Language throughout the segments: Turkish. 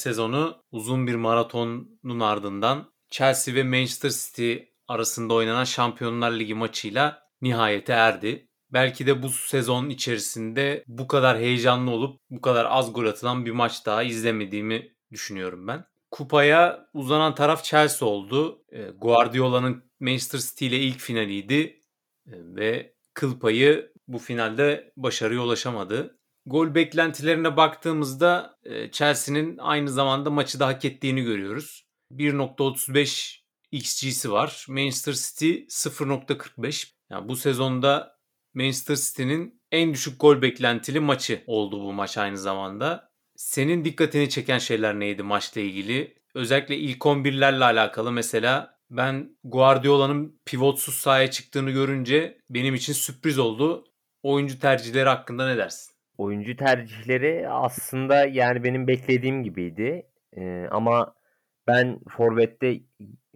2020-2021 sezonu uzun bir maratonun ardından Chelsea ve Manchester City arasında oynanan Şampiyonlar Ligi maçıyla nihayete erdi. Belki de bu sezon içerisinde bu kadar heyecanlı olup bu kadar az gol atılan bir maç daha izlemediğimi düşünüyorum ben. Kupaya uzanan taraf Chelsea oldu. Ee, Guardiola'nın Manchester City ile ilk finaliydi ee, ve kıl payı bu finalde başarıya ulaşamadı. Gol beklentilerine baktığımızda e, Chelsea'nin aynı zamanda maçı da hak ettiğini görüyoruz. 1.35 XG'si var. Manchester City 0.45. Yani bu sezonda Manchester City'nin en düşük gol beklentili maçı oldu bu maç aynı zamanda. Senin dikkatini çeken şeyler neydi maçla ilgili? Özellikle ilk 11'lerle alakalı mesela ben Guardiola'nın pivotsuz sahaya çıktığını görünce benim için sürpriz oldu. Oyuncu tercihleri hakkında ne dersin? Oyuncu tercihleri aslında yani benim beklediğim gibiydi. Ee, ama ben Forvet'te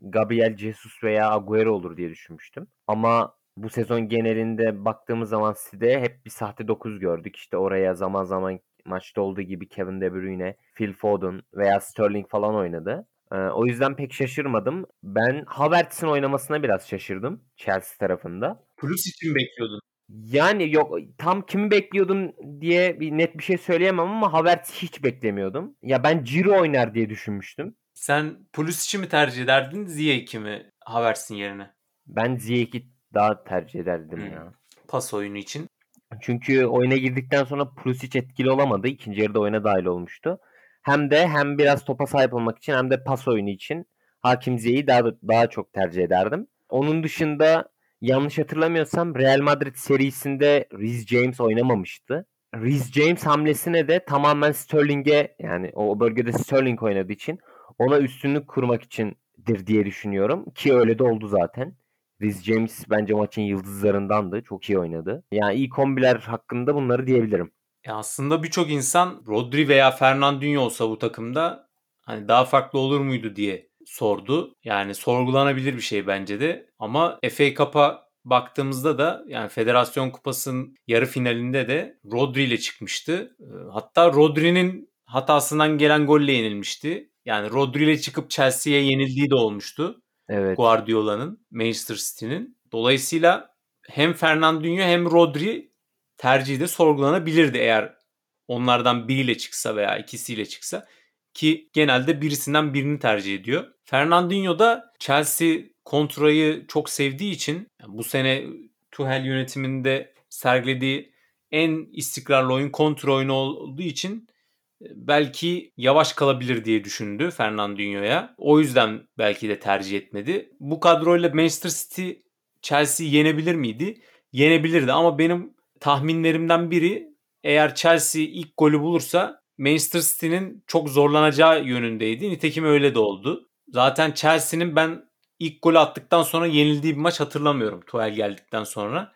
Gabriel Jesus veya Agüero olur diye düşünmüştüm. Ama bu sezon genelinde baktığımız zaman City'de hep bir sahte 9 gördük. İşte oraya zaman zaman maçta olduğu gibi Kevin De Bruyne, Phil Foden veya Sterling falan oynadı. Ee, o yüzden pek şaşırmadım. Ben Havertz'in oynamasına biraz şaşırdım Chelsea tarafında. Plus için bekliyordun. Yani yok tam kimi bekliyordum diye bir net bir şey söyleyemem ama Havertz hiç beklemiyordum. Ya ben Ciro oynar diye düşünmüştüm. Sen Pulisic'i mi tercih ederdin Ziyech'i mi Havertz'in yerine? Ben Ziyech'i daha tercih ederdim hmm. ya. Pas oyunu için. Çünkü oyuna girdikten sonra Pulisic etkili olamadı. İkinci yarıda oyuna dahil olmuştu. Hem de hem biraz topa sahip olmak için hem de pas oyunu için Hakim Ziyech'i daha, daha çok tercih ederdim. Onun dışında yanlış hatırlamıyorsam Real Madrid serisinde Reece James oynamamıştı. Reece James hamlesine de tamamen Sterling'e yani o bölgede Sterling oynadığı için ona üstünlük kurmak içindir diye düşünüyorum. Ki öyle de oldu zaten. Reece James bence maçın yıldızlarındandı. Çok iyi oynadı. Yani ilk kombiler hakkında bunları diyebilirim. Ya aslında birçok insan Rodri veya Fernandinho olsa bu takımda hani daha farklı olur muydu diye sordu. Yani sorgulanabilir bir şey bence de. Ama FA Cup'a baktığımızda da yani Federasyon Kupası'nın yarı finalinde de Rodri ile çıkmıştı. Hatta Rodri'nin hatasından gelen golle yenilmişti. Yani Rodri ile çıkıp Chelsea'ye yenildiği de olmuştu. Evet. Guardiola'nın, Manchester City'nin. Dolayısıyla hem Fernandinho hem Rodri tercihi de sorgulanabilirdi eğer onlardan biriyle çıksa veya ikisiyle çıksa ki genelde birisinden birini tercih ediyor. Fernandinho da Chelsea kontrayı çok sevdiği için bu sene Tuchel yönetiminde sergilediği en istikrarlı oyun kontra oyunu olduğu için belki yavaş kalabilir diye düşündü Fernandinho'ya. O yüzden belki de tercih etmedi. Bu kadroyla Manchester City Chelsea yenebilir miydi? Yenebilirdi ama benim tahminlerimden biri eğer Chelsea ilk golü bulursa Manchester City'nin çok zorlanacağı yönündeydi. Nitekim öyle de oldu. Zaten Chelsea'nin ben ilk golü attıktan sonra yenildiği bir maç hatırlamıyorum Tuchel geldikten sonra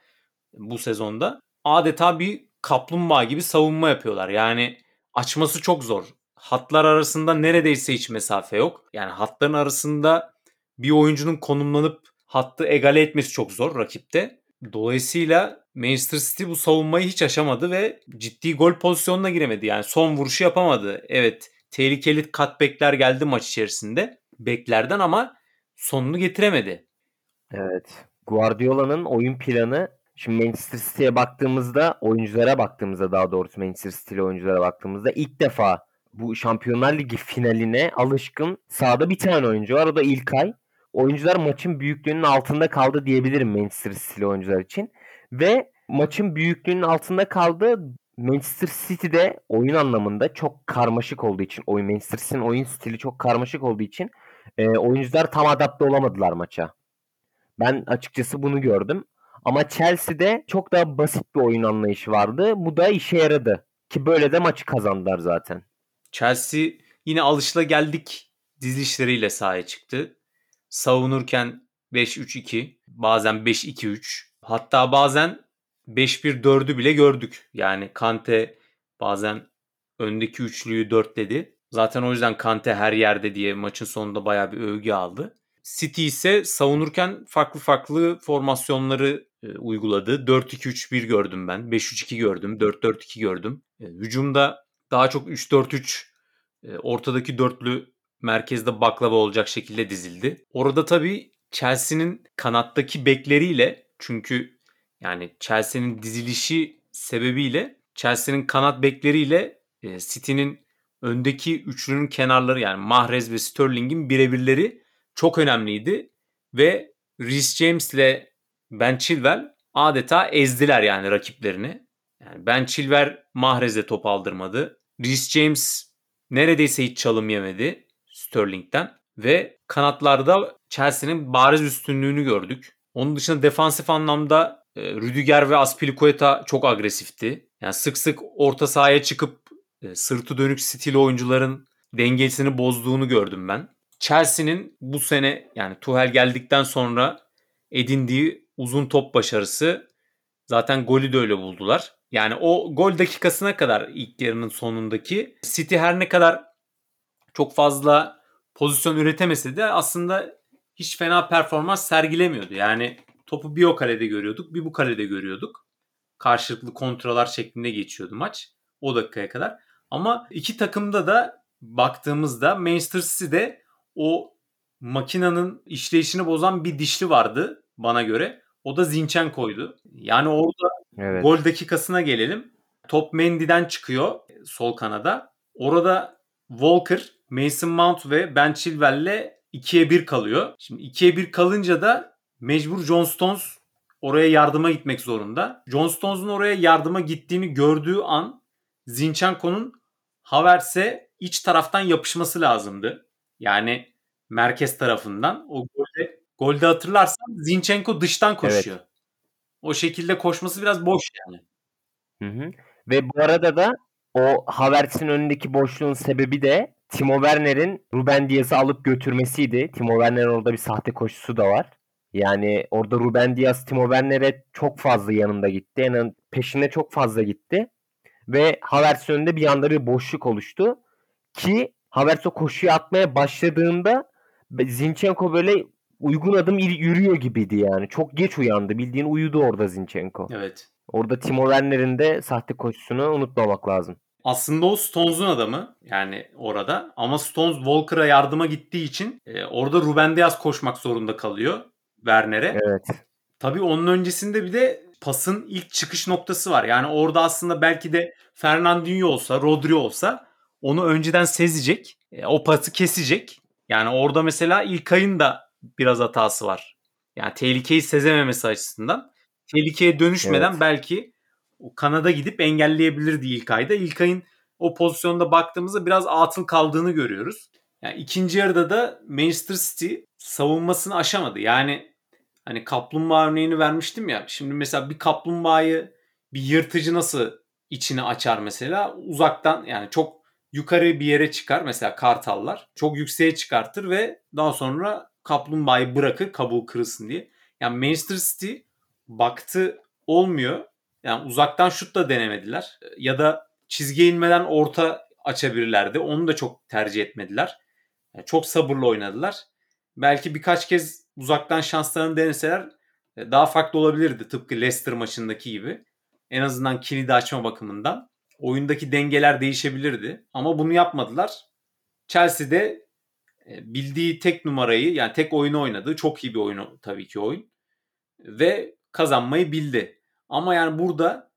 bu sezonda. Adeta bir kaplumbağa gibi savunma yapıyorlar. Yani açması çok zor. Hatlar arasında neredeyse hiç mesafe yok. Yani hatların arasında bir oyuncunun konumlanıp hattı egale etmesi çok zor rakipte. Dolayısıyla Manchester City bu savunmayı hiç aşamadı ve ciddi gol pozisyonuna giremedi. Yani son vuruşu yapamadı. Evet tehlikeli cutback'ler geldi maç içerisinde. Beklerden ama sonunu getiremedi. Evet. Guardiola'nın oyun planı Şimdi Manchester City'ye baktığımızda, oyunculara baktığımızda daha doğrusu Manchester City'li oyunculara baktığımızda ilk defa bu Şampiyonlar Ligi finaline alışkın sahada bir tane oyuncu var. O da İlkay. Oyuncular maçın büyüklüğünün altında kaldı diyebilirim Manchester City'li oyuncular için. Ve maçın büyüklüğünün altında kaldı. Manchester City'de oyun anlamında çok karmaşık olduğu için, oyun Manchester City'nin oyun stili çok karmaşık olduğu için e, oyuncular tam adapte olamadılar maça. Ben açıkçası bunu gördüm. Ama Chelsea'de çok daha basit bir oyun anlayışı vardı. Bu da işe yaradı. Ki böyle de maçı kazandılar zaten. Chelsea yine alışla geldik dizilişleriyle sahaya çıktı. Savunurken 5-3-2, bazen 5-2-3, hatta bazen 5-1-4'ü bile gördük. Yani Kante bazen öndeki üçlüyü dörtledi. Zaten o yüzden Kante her yerde diye maçın sonunda bayağı bir övgü aldı. City ise savunurken farklı farklı formasyonları e, uyguladı. 4-2-3-1 gördüm ben. 5-3-2 gördüm. 4-4-2 gördüm. E, hücumda daha çok 3-4-3 E, ortadaki dörtlü merkezde baklava olacak şekilde dizildi. Orada tabii Chelsea'nin kanattaki bekleriyle çünkü yani Chelsea'nin dizilişi sebebiyle Chelsea'nin kanat bekleriyle e, City'nin öndeki üçlünün kenarları yani Mahrez ve Sterling'in birebirleri çok önemliydi ve Reece James ile Ben Chilwell adeta ezdiler yani rakiplerini. Yani Ben Chilwell Mahrez'e top aldırmadı. Reece James neredeyse hiç çalım yemedi Sterling'den ve kanatlarda Chelsea'nin bariz üstünlüğünü gördük. Onun dışında defansif anlamda e, Rüdiger ve Aspilicueta çok agresifti. Yani sık sık orta sahaya çıkıp e, sırtı dönük stil oyuncuların dengesini bozduğunu gördüm ben. Chelsea'nin bu sene yani Tuchel geldikten sonra edindiği uzun top başarısı zaten golü de öyle buldular. Yani o gol dakikasına kadar ilk yarının sonundaki City her ne kadar çok fazla pozisyon üretemese de aslında hiç fena performans sergilemiyordu. Yani topu bir o kalede görüyorduk, bir bu kalede görüyorduk. Karşılıklı kontroller şeklinde geçiyordu maç o dakikaya kadar. Ama iki takımda da baktığımızda Manchester City'de o makinanın işleyişini bozan bir dişli vardı bana göre. O da Zinchenko'ydu. Yani orada evet. gol dakikasına gelelim. Top Mendy'den çıkıyor sol kanada. Orada Walker, Mason Mount ve Ben Chilwell'le 2'ye 1 kalıyor. Şimdi 2'ye 1 kalınca da mecbur John Stones oraya yardıma gitmek zorunda. John Stones'un oraya yardıma gittiğini gördüğü an Zinchenko'nun Havertz'e iç taraftan yapışması lazımdı. Yani merkez tarafından. O golde, golde hatırlarsan Zinchenko dıştan koşuyor. Evet. O şekilde koşması biraz boş yani. Hı hı. Ve bu arada da o Havertz'in önündeki boşluğun sebebi de Timo Werner'in Ruben Diaz'ı alıp götürmesiydi. Timo Werner'in orada bir sahte koşusu da var. Yani orada Ruben Diaz Timo Werner'e çok fazla yanında gitti. Yani peşine çok fazla gitti. Ve Havertz önünde bir anda bir boşluk oluştu. Ki Havertz o koşuyu atmaya başladığında Zinchenko böyle uygun adım yürüyor gibiydi yani. Çok geç uyandı. Bildiğin uyudu orada Zinchenko. Evet. Orada Timo Werner'in de sahte koşusunu unutmamak lazım. Aslında o Stones'un adamı yani orada ama Stones Walker'a yardıma gittiği için e, orada Ruben Diaz koşmak zorunda kalıyor Werner'e. Evet. Tabii onun öncesinde bir de pasın ilk çıkış noktası var. Yani orada aslında belki de Fernandinho olsa, Rodri olsa onu önceden sezecek. E, o pası kesecek. Yani orada mesela İlkay'ın da biraz hatası var. Yani tehlikeyi sezememesi açısından. Tehlikeye dönüşmeden evet. belki kanada gidip engelleyebilirdi İlkay'da. İlkay'ın o pozisyonda baktığımızda biraz atıl kaldığını görüyoruz. Yani ikinci yarıda da Manchester City savunmasını aşamadı. Yani hani kaplumbağa örneğini vermiştim ya. Şimdi mesela bir kaplumbağayı bir yırtıcı nasıl içini açar mesela? Uzaktan yani çok yukarı bir yere çıkar mesela kartallar. Çok yükseğe çıkartır ve daha sonra kaplumbağayı bırakır kabuğu kırılsın diye. Yani Manchester City baktı olmuyor. Yani uzaktan şut da denemediler. Ya da çizgiye inmeden orta açabilirlerdi. Onu da çok tercih etmediler. Yani çok sabırlı oynadılar. Belki birkaç kez uzaktan şanslarını deneseler e, daha farklı olabilirdi. Tıpkı Leicester maçındaki gibi. En azından kilidi açma bakımından oyundaki dengeler değişebilirdi. Ama bunu yapmadılar. Chelsea'de e, bildiği tek numarayı yani tek oyunu oynadı. Çok iyi bir oyunu tabii ki oyun. Ve kazanmayı bildi. Ama yani burada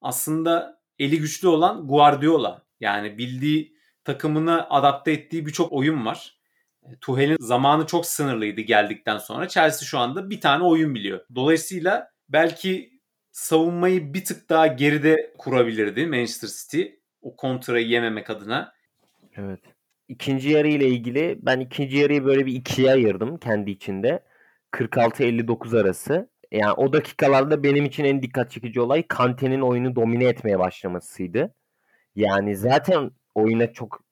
aslında eli güçlü olan Guardiola. Yani bildiği takımını adapte ettiği birçok oyun var. E, Tuhel'in zamanı çok sınırlıydı geldikten sonra. Chelsea şu anda bir tane oyun biliyor. Dolayısıyla belki savunmayı bir tık daha geride kurabilirdi Manchester City. O kontrayı yememek adına. Evet. İkinci yarı ile ilgili ben ikinci yarıyı böyle bir ikiye ayırdım kendi içinde. 46-59 arası. Yani o dakikalarda benim için en dikkat çekici olay Kante'nin oyunu domine etmeye başlamasıydı. Yani zaten oyuna çok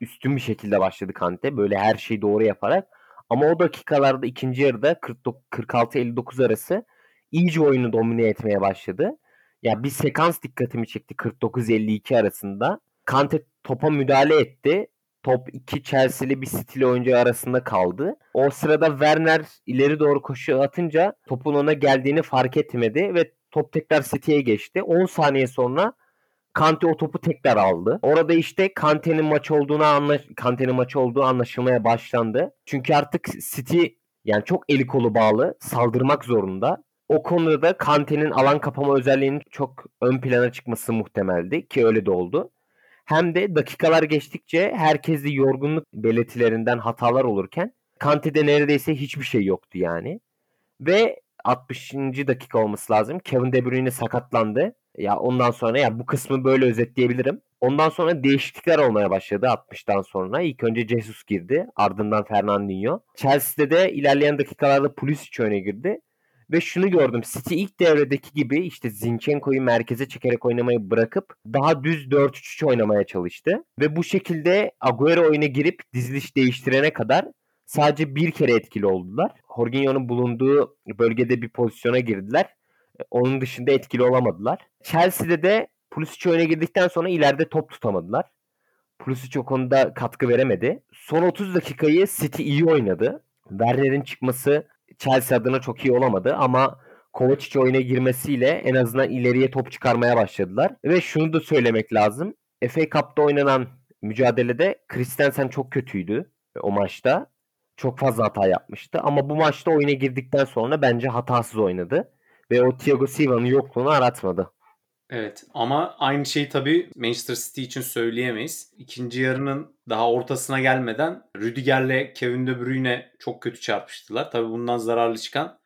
üstün bir şekilde başladı Kante. Böyle her şeyi doğru yaparak. Ama o dakikalarda ikinci yarıda 46-59 arası iyice oyunu domine etmeye başladı. Ya bir sekans dikkatimi çekti 49-52 arasında. Kante topa müdahale etti. Top iki Chelsea'li bir stil oyuncu arasında kaldı. O sırada Werner ileri doğru koşu atınca topun ona geldiğini fark etmedi ve top tekrar City'ye geçti. 10 saniye sonra Kante o topu tekrar aldı. Orada işte Kante'nin maçı olduğunu anlaş Kante'nin maçı olduğu anlaşılmaya başlandı. Çünkü artık City yani çok eli kolu bağlı, saldırmak zorunda. O konuda da Kante'nin alan kapama özelliğinin çok ön plana çıkması muhtemeldi ki öyle de oldu. Hem de dakikalar geçtikçe herkeste yorgunluk belirtilerinden hatalar olurken Kante'de neredeyse hiçbir şey yoktu yani. Ve 60. dakika olması lazım. Kevin De Bruyne sakatlandı. Ya ondan sonra ya bu kısmı böyle özetleyebilirim. Ondan sonra değişiklikler olmaya başladı 60'tan sonra. İlk önce Jesus girdi. Ardından Fernandinho. Chelsea'de de ilerleyen dakikalarda Pulisic öne girdi. Ve şunu gördüm. City ilk devredeki gibi işte Zinchenko'yu merkeze çekerek oynamayı bırakıp daha düz 4-3-3 oynamaya çalıştı. Ve bu şekilde Agüero oyuna girip diziliş değiştirene kadar sadece bir kere etkili oldular. Jorginho'nun bulunduğu bölgede bir pozisyona girdiler. Onun dışında etkili olamadılar. Chelsea'de de Pulisic öne girdikten sonra ileride top tutamadılar. Pulisic o konuda katkı veremedi. Son 30 dakikayı City iyi oynadı. Werner'in çıkması Chelsea adına çok iyi olamadı ama Kovacic oyuna girmesiyle en azından ileriye top çıkarmaya başladılar. Ve şunu da söylemek lazım. FA Cup'ta oynanan mücadelede Christensen çok kötüydü o maçta. Çok fazla hata yapmıştı ama bu maçta oyuna girdikten sonra bence hatasız oynadı ve o Thiago Silva'nın yokluğunu aratmadı. Evet ama aynı şeyi tabii Manchester City için söyleyemeyiz. İkinci yarının daha ortasına gelmeden Rüdiger'le Kevin De Bruyne çok kötü çarpıştılar. Tabii bundan zararlı çıkan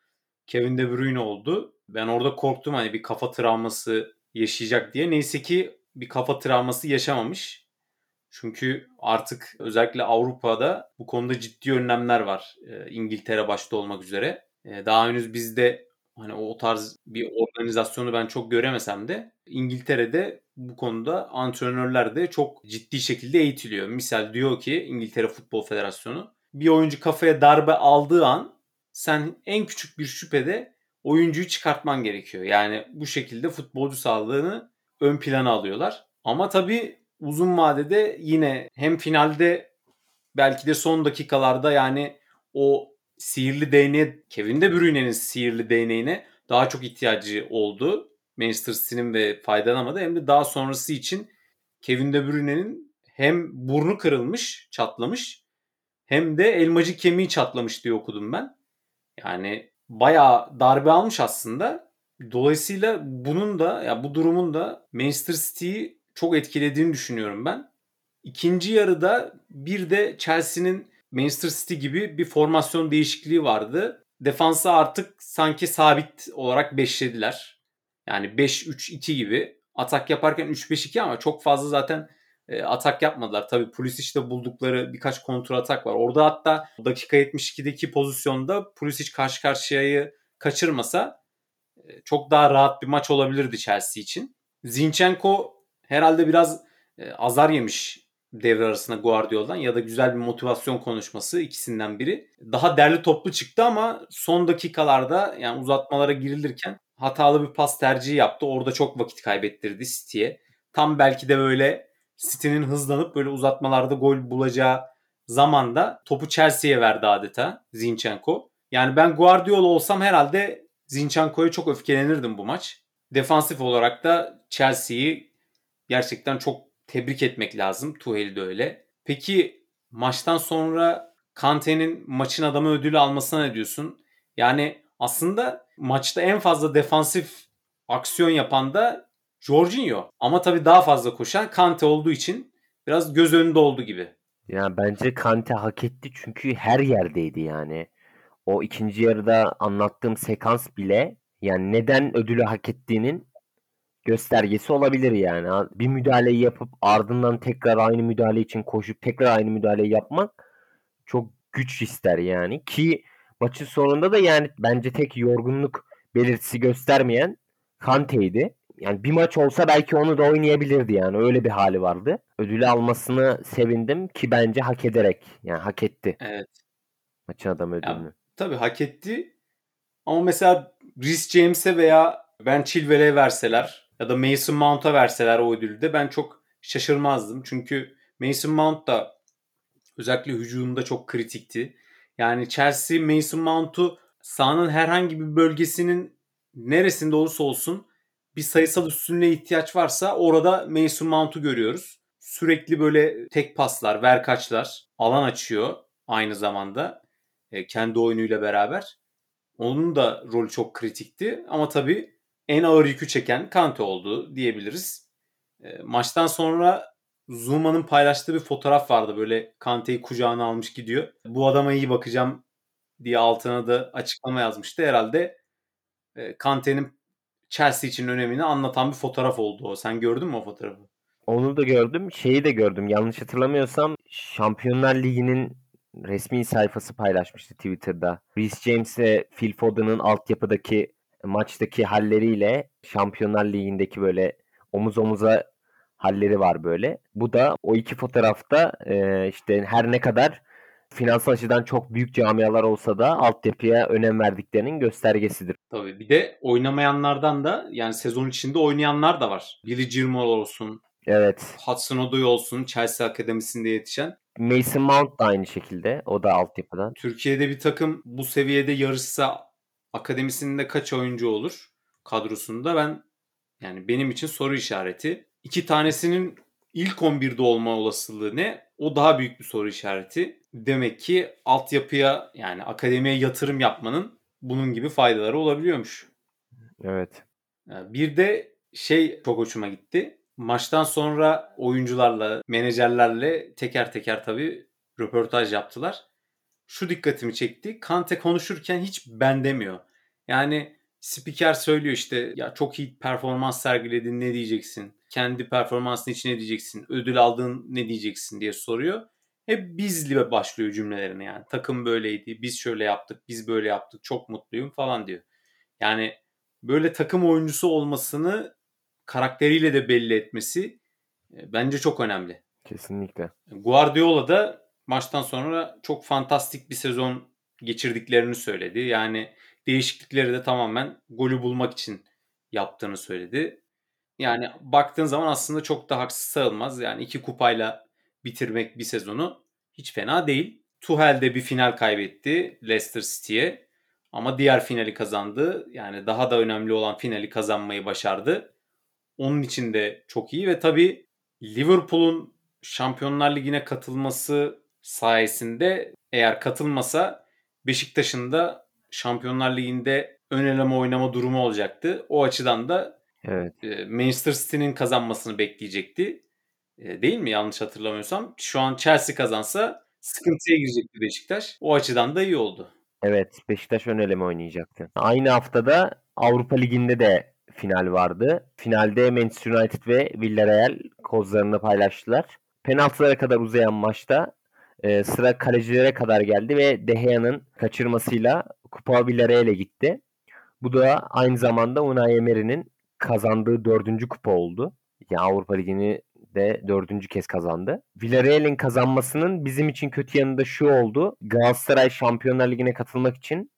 Kevin De Bruyne oldu. Ben orada korktum hani bir kafa travması yaşayacak diye. Neyse ki bir kafa travması yaşamamış. Çünkü artık özellikle Avrupa'da bu konuda ciddi önlemler var. Ee, İngiltere başta olmak üzere. Ee, daha henüz bizde hani o tarz bir organizasyonu ben çok göremesem de İngiltere'de bu konuda antrenörler de çok ciddi şekilde eğitiliyor. Misal diyor ki İngiltere Futbol Federasyonu bir oyuncu kafaya darbe aldığı an sen en küçük bir şüphede oyuncuyu çıkartman gerekiyor. Yani bu şekilde futbolcu sağlığını ön plana alıyorlar. Ama tabii uzun vadede yine hem finalde belki de son dakikalarda yani o sihirli değneğe Kevin De Bruyne'nin sihirli değneğine daha çok ihtiyacı oldu. Manchester City'nin ve faydalanamadı hem de daha sonrası için Kevin De Bruyne'nin hem burnu kırılmış, çatlamış hem de elmacık kemiği çatlamış diye okudum ben. Yani bayağı darbe almış aslında. Dolayısıyla bunun da ya bu durumun da Manchester City'yi çok etkilediğini düşünüyorum ben. İkinci yarıda bir de Chelsea'nin Manchester City gibi bir formasyon değişikliği vardı. Defansı artık sanki sabit olarak beşlediler. Yani 5-3-2 gibi. Atak yaparken 3-5-2 ama çok fazla zaten e, atak yapmadılar. Tabii Pulisic'de buldukları birkaç kontrol atak var. Orada hatta dakika 72'deki pozisyonda Pulisic karşı karşıyayı kaçırmasa e, çok daha rahat bir maç olabilirdi Chelsea için. Zinchenko herhalde biraz e, azar yemiş devre arasında Guardiola'dan ya da güzel bir motivasyon konuşması ikisinden biri. Daha derli toplu çıktı ama son dakikalarda yani uzatmalara girilirken hatalı bir pas tercihi yaptı. Orada çok vakit kaybettirdi City'ye. Tam belki de böyle City'nin hızlanıp böyle uzatmalarda gol bulacağı zamanda topu Chelsea'ye verdi adeta Zinchenko. Yani ben Guardiola olsam herhalde Zinchenko'ya çok öfkelenirdim bu maç. Defansif olarak da Chelsea'yi gerçekten çok tebrik etmek lazım. Tuhel'i de öyle. Peki maçtan sonra Kante'nin maçın adamı ödülü almasına ne diyorsun? Yani aslında maçta en fazla defansif aksiyon yapan da Jorginho. Ama tabii daha fazla koşan Kante olduğu için biraz göz önünde oldu gibi. Yani bence Kante hak etti çünkü her yerdeydi yani. O ikinci yarıda anlattığım sekans bile yani neden ödülü hak ettiğinin göstergesi olabilir yani. Bir müdahaleyi yapıp ardından tekrar aynı müdahale için koşup tekrar aynı müdahaleyi yapmak çok güç ister yani. Ki maçın sonunda da yani bence tek yorgunluk belirtisi göstermeyen Kante'ydi. Yani bir maç olsa belki onu da oynayabilirdi yani. Öyle bir hali vardı. Ödülü almasını sevindim ki bence hak ederek. Yani hak etti. Evet. Maçın adam ödülünü. Ya, tabii hak etti. Ama mesela Rhys James'e veya Ben Chilwell'e verseler ya da Mason Mount'a verseler o ödülü de ben çok şaşırmazdım. Çünkü Mason Mount da özellikle hücumunda çok kritikti. Yani Chelsea Mason Mount'u sahanın herhangi bir bölgesinin neresinde olursa olsun bir sayısal üstünlüğe ihtiyaç varsa orada Mason Mount'u görüyoruz. Sürekli böyle tek paslar, verkaçlar, alan açıyor aynı zamanda e, kendi oyunuyla beraber. Onun da rolü çok kritikti ama tabii en ağır yükü çeken Kante oldu diyebiliriz. E, maçtan sonra Zuma'nın paylaştığı bir fotoğraf vardı. Böyle Kante'yi kucağına almış gidiyor. Bu adama iyi bakacağım diye altına da açıklama yazmıştı. Herhalde e, Kante'nin Chelsea için önemini anlatan bir fotoğraf oldu o. Sen gördün mü o fotoğrafı? Onu da gördüm. Şeyi de gördüm. Yanlış hatırlamıyorsam Şampiyonlar Ligi'nin resmi sayfası paylaşmıştı Twitter'da. Reece James ve Phil Foden'ın altyapıdaki maçtaki halleriyle Şampiyonlar Ligi'ndeki böyle omuz omuza halleri var böyle. Bu da o iki fotoğrafta e, işte her ne kadar finansal açıdan çok büyük camialar olsa da altyapıya önem verdiklerinin göstergesidir. Tabii bir de oynamayanlardan da yani sezon içinde oynayanlar da var. Billy Gilmore olsun, Evet. Hudson Odoi olsun Chelsea Akademisi'nde yetişen. Mason Mount da aynı şekilde. O da altyapıdan. Türkiye'de bir takım bu seviyede yarışsa akademisinde kaç oyuncu olur kadrosunda ben yani benim için soru işareti. İki tanesinin ilk 11'de olma olasılığı ne? O daha büyük bir soru işareti. Demek ki altyapıya yani akademiye yatırım yapmanın bunun gibi faydaları olabiliyormuş. Evet. Bir de şey çok hoşuma gitti. Maçtan sonra oyuncularla, menajerlerle teker teker tabii röportaj yaptılar. Şu dikkatimi çekti. Kante konuşurken hiç ben demiyor. Yani spiker söylüyor işte ya çok iyi performans sergiledin ne diyeceksin? Kendi performansın için ne diyeceksin? Ödül aldın ne diyeceksin diye soruyor. Hep bizle başlıyor cümlelerine yani. Takım böyleydi, biz şöyle yaptık, biz böyle yaptık, çok mutluyum falan diyor. Yani böyle takım oyuncusu olmasını karakteriyle de belli etmesi e, bence çok önemli. Kesinlikle. Guardiola da maçtan sonra çok fantastik bir sezon geçirdiklerini söyledi. Yani değişiklikleri de tamamen golü bulmak için yaptığını söyledi. Yani baktığın zaman aslında çok da haksız sayılmaz. Yani iki kupayla bitirmek bir sezonu hiç fena değil. Tuhel de bir final kaybetti Leicester City'ye. Ama diğer finali kazandı. Yani daha da önemli olan finali kazanmayı başardı. Onun için de çok iyi ve tabii Liverpool'un Şampiyonlar Ligi'ne katılması sayesinde eğer katılmasa Beşiktaş'ın da Şampiyonlar Ligi'nde ön eleme oynama durumu olacaktı. O açıdan da evet. Manchester City'nin kazanmasını bekleyecekti. Değil mi? Yanlış hatırlamıyorsam. Şu an Chelsea kazansa sıkıntıya girecekti Beşiktaş. O açıdan da iyi oldu. Evet. Beşiktaş ön eleme oynayacaktı. Aynı haftada Avrupa Ligi'nde de final vardı. Finalde Manchester United ve Villarreal kozlarını paylaştılar. Penaltılara kadar uzayan maçta e, sıra kalecilere kadar geldi ve De Gea'nın kaçırmasıyla Kupa Villarreal'e gitti. Bu da aynı zamanda Unai Emery'nin kazandığı dördüncü kupa oldu. Yani Avrupa Ligi'ni de dördüncü kez kazandı. Villarreal'in kazanmasının bizim için kötü yanı da şu oldu. Galatasaray Şampiyonlar Ligi'ne katılmak için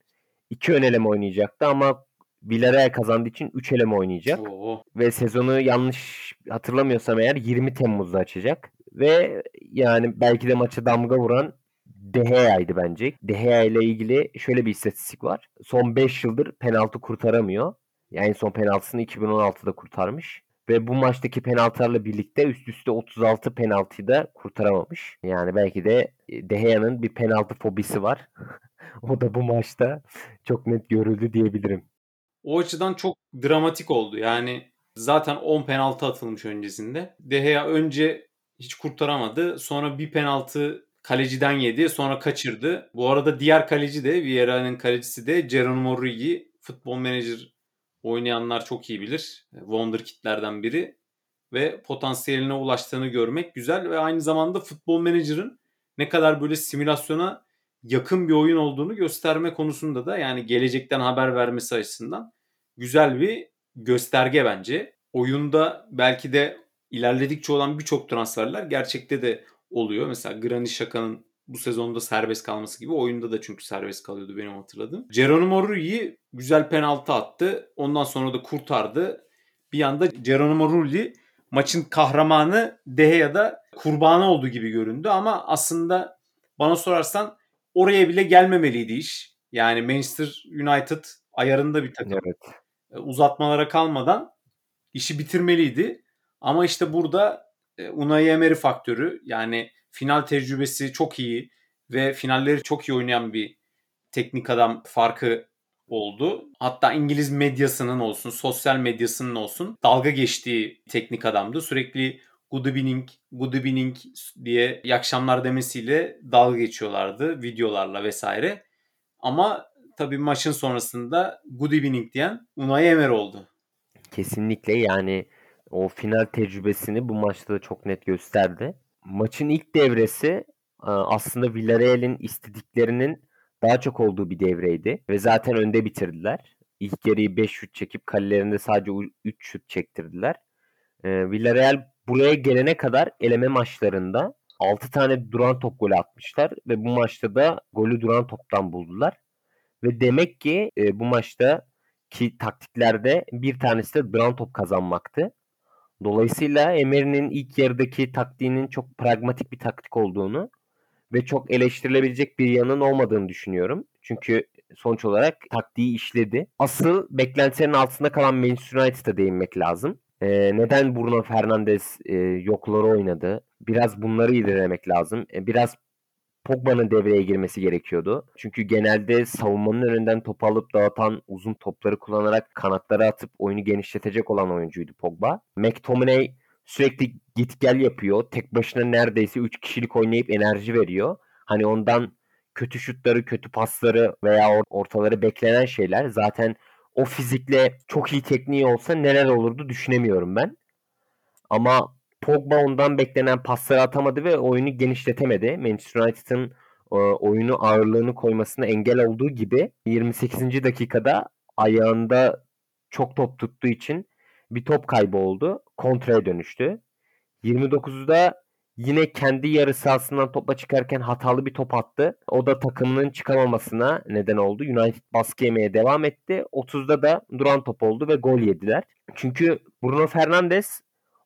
iki ön eleme oynayacaktı ama Villarreal kazandığı için 3 eleme oynayacak. Oo. Ve sezonu yanlış hatırlamıyorsam eğer 20 Temmuz'da açacak. Ve yani belki de maça damga vuran De Gea'ydı bence. De Gea ile ilgili şöyle bir istatistik var. Son 5 yıldır penaltı kurtaramıyor. Yani son penaltısını 2016'da kurtarmış. Ve bu maçtaki penaltılarla birlikte üst üste 36 penaltıyı da kurtaramamış. Yani belki de De Gea'nın bir penaltı fobisi var. o da bu maçta çok net görüldü diyebilirim. O açıdan çok dramatik oldu. Yani zaten 10 penaltı atılmış öncesinde. De Gea önce hiç kurtaramadı. Sonra bir penaltı kaleciden yedi. Sonra kaçırdı. Bu arada diğer kaleci de Vieira'nın kalecisi de Geronimo Ruggi. Futbol menajer oynayanlar çok iyi bilir. Wonderkid'lerden biri. Ve potansiyeline ulaştığını görmek güzel. Ve aynı zamanda futbol menajerin ne kadar böyle simülasyona yakın bir oyun olduğunu gösterme konusunda da yani gelecekten haber vermesi açısından güzel bir gösterge bence. Oyunda belki de ilerledikçe olan birçok transferler gerçekte de oluyor. Mesela Granit Xhaka'nın bu sezonda serbest kalması gibi oyunda da çünkü serbest kalıyordu benim hatırladığım. Geronimo Rulli güzel penaltı attı. Ondan sonra da kurtardı. Bir anda Geronimo Rulli maçın kahramanı De Gea'da kurbanı olduğu gibi göründü ama aslında bana sorarsan oraya bile gelmemeliydi iş. Yani Manchester United ayarında bir takım. Evet. Uzatmalara kalmadan işi bitirmeliydi. Ama işte burada e, Unai Emery faktörü yani final tecrübesi çok iyi ve finalleri çok iyi oynayan bir teknik adam farkı oldu. Hatta İngiliz medyasının olsun, sosyal medyasının olsun dalga geçtiği teknik adamdı. Sürekli good evening, good evening diye iyi akşamlar demesiyle dalga geçiyorlardı videolarla vesaire. Ama tabii maçın sonrasında good evening diyen Unai Emery oldu. Kesinlikle yani o final tecrübesini bu maçta da çok net gösterdi. Maçın ilk devresi aslında Villarreal'in istediklerinin daha çok olduğu bir devreydi ve zaten önde bitirdiler. İlk yarıyı 5 şut çekip kalelerinde sadece 3 şut çektirdiler. Villarreal buraya gelene kadar eleme maçlarında 6 tane duran top golü atmışlar ve bu maçta da golü duran toptan buldular. Ve demek ki e, bu maçta ki taktiklerde bir tanesi de duran top kazanmaktı. Dolayısıyla Emery'nin ilk yarıdaki taktiğinin çok pragmatik bir taktik olduğunu ve çok eleştirilebilecek bir yanın olmadığını düşünüyorum. Çünkü sonuç olarak taktiği işledi. Asıl beklentilerin altında kalan Manchester United'a değinmek lazım. Ee, neden Bruno Fernandes e, yokları oynadı? Biraz bunları ilerlemek lazım. E, biraz Pogba'nın devreye girmesi gerekiyordu. Çünkü genelde savunmanın önünden topu alıp dağıtan uzun topları kullanarak kanatları atıp oyunu genişletecek olan oyuncuydu Pogba. McTominay sürekli git gel yapıyor. Tek başına neredeyse 3 kişilik oynayıp enerji veriyor. Hani ondan kötü şutları, kötü pasları veya ortaları beklenen şeyler. Zaten o fizikle çok iyi tekniği olsa neler olurdu düşünemiyorum ben. Ama Pogba ondan beklenen pasları atamadı ve oyunu genişletemedi. Manchester United'ın e, oyunu ağırlığını koymasına engel olduğu gibi 28. dakikada ayağında çok top tuttuğu için bir top kaybı oldu. Kontraya dönüştü. 29'da yine kendi yarı sahasından topla çıkarken hatalı bir top attı. O da takımının çıkamamasına neden oldu. United baskı yemeye devam etti. 30'da da duran top oldu ve gol yediler. Çünkü Bruno Fernandes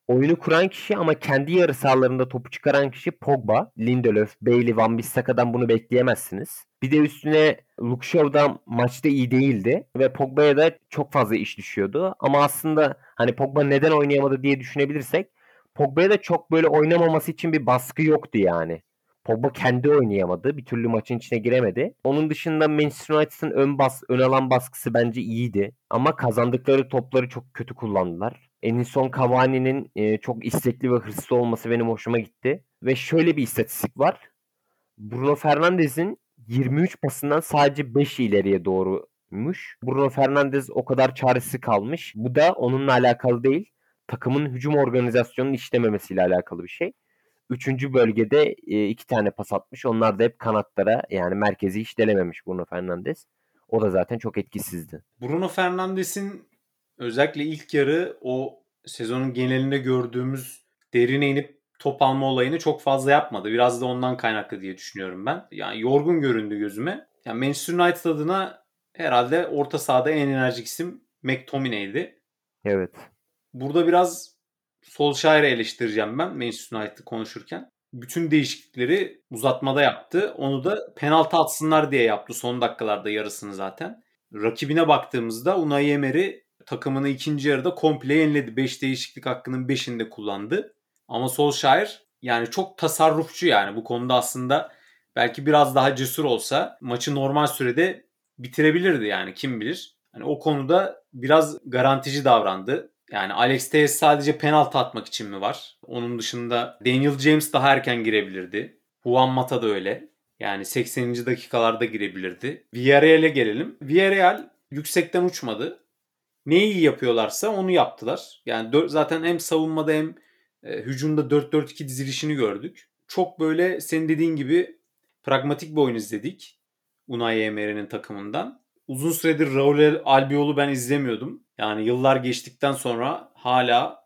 oyunu kuran kişi ama kendi yarı sahalarında topu çıkaran kişi Pogba, Lindelöf, Bailey, Van Bissaka'dan bunu bekleyemezsiniz. Bir de üstüne Luke Shaw'da maçta iyi değildi ve Pogba'ya da çok fazla iş düşüyordu. Ama aslında hani Pogba neden oynayamadı diye düşünebilirsek Pogba'ya da çok böyle oynamaması için bir baskı yoktu yani. Pogba kendi oynayamadı. Bir türlü maçın içine giremedi. Onun dışında Manchester United'ın ön bas ön alan baskısı bence iyiydi. Ama kazandıkları topları çok kötü kullandılar. Enison Cavani'nin e, çok istekli ve hırslı olması benim hoşuma gitti. Ve şöyle bir istatistik var. Bruno Fernandes'in 23 pasından sadece 5 ileriye doğruymuş. Bruno Fernandes o kadar çaresiz kalmış. Bu da onunla alakalı değil. Takımın hücum organizasyonunun işlememesiyle alakalı bir şey. Üçüncü bölgede e, iki tane pas atmış. Onlar da hep kanatlara yani merkezi hiç delememiş Bruno Fernandes. O da zaten çok etkisizdi. Bruno Fernandes'in özellikle ilk yarı o sezonun genelinde gördüğümüz derine inip top alma olayını çok fazla yapmadı. Biraz da ondan kaynaklı diye düşünüyorum ben. Yani yorgun göründü gözüme. Yani Manchester United adına herhalde orta sahada en enerjik isim McTominay'di. Evet. Burada biraz Solskjaer'i eleştireceğim ben Manchester United'ı konuşurken. Bütün değişiklikleri uzatmada yaptı. Onu da penaltı atsınlar diye yaptı son dakikalarda yarısını zaten. Rakibine baktığımızda Unai Emery takımını ikinci yarıda komple yeniledi. 5 değişiklik hakkının 5'ini de kullandı. Ama Solskjaer yani çok tasarrufçu yani bu konuda aslında belki biraz daha cesur olsa maçı normal sürede bitirebilirdi yani kim bilir. Hani o konuda biraz garantici davrandı. Yani Alex Telles sadece penaltı atmak için mi var? Onun dışında Daniel James daha erken girebilirdi. Juan Mata da öyle. Yani 80. dakikalarda girebilirdi. Villarreal'e gelelim. Villarreal yüksekten uçmadı ne iyi yapıyorlarsa onu yaptılar. Yani dör, zaten hem savunmada hem e, hücumda 4-4-2 dizilişini gördük. Çok böyle senin dediğin gibi pragmatik bir oyun izledik. Unai Emery'nin takımından. Uzun süredir Raul Albiol'u ben izlemiyordum. Yani yıllar geçtikten sonra hala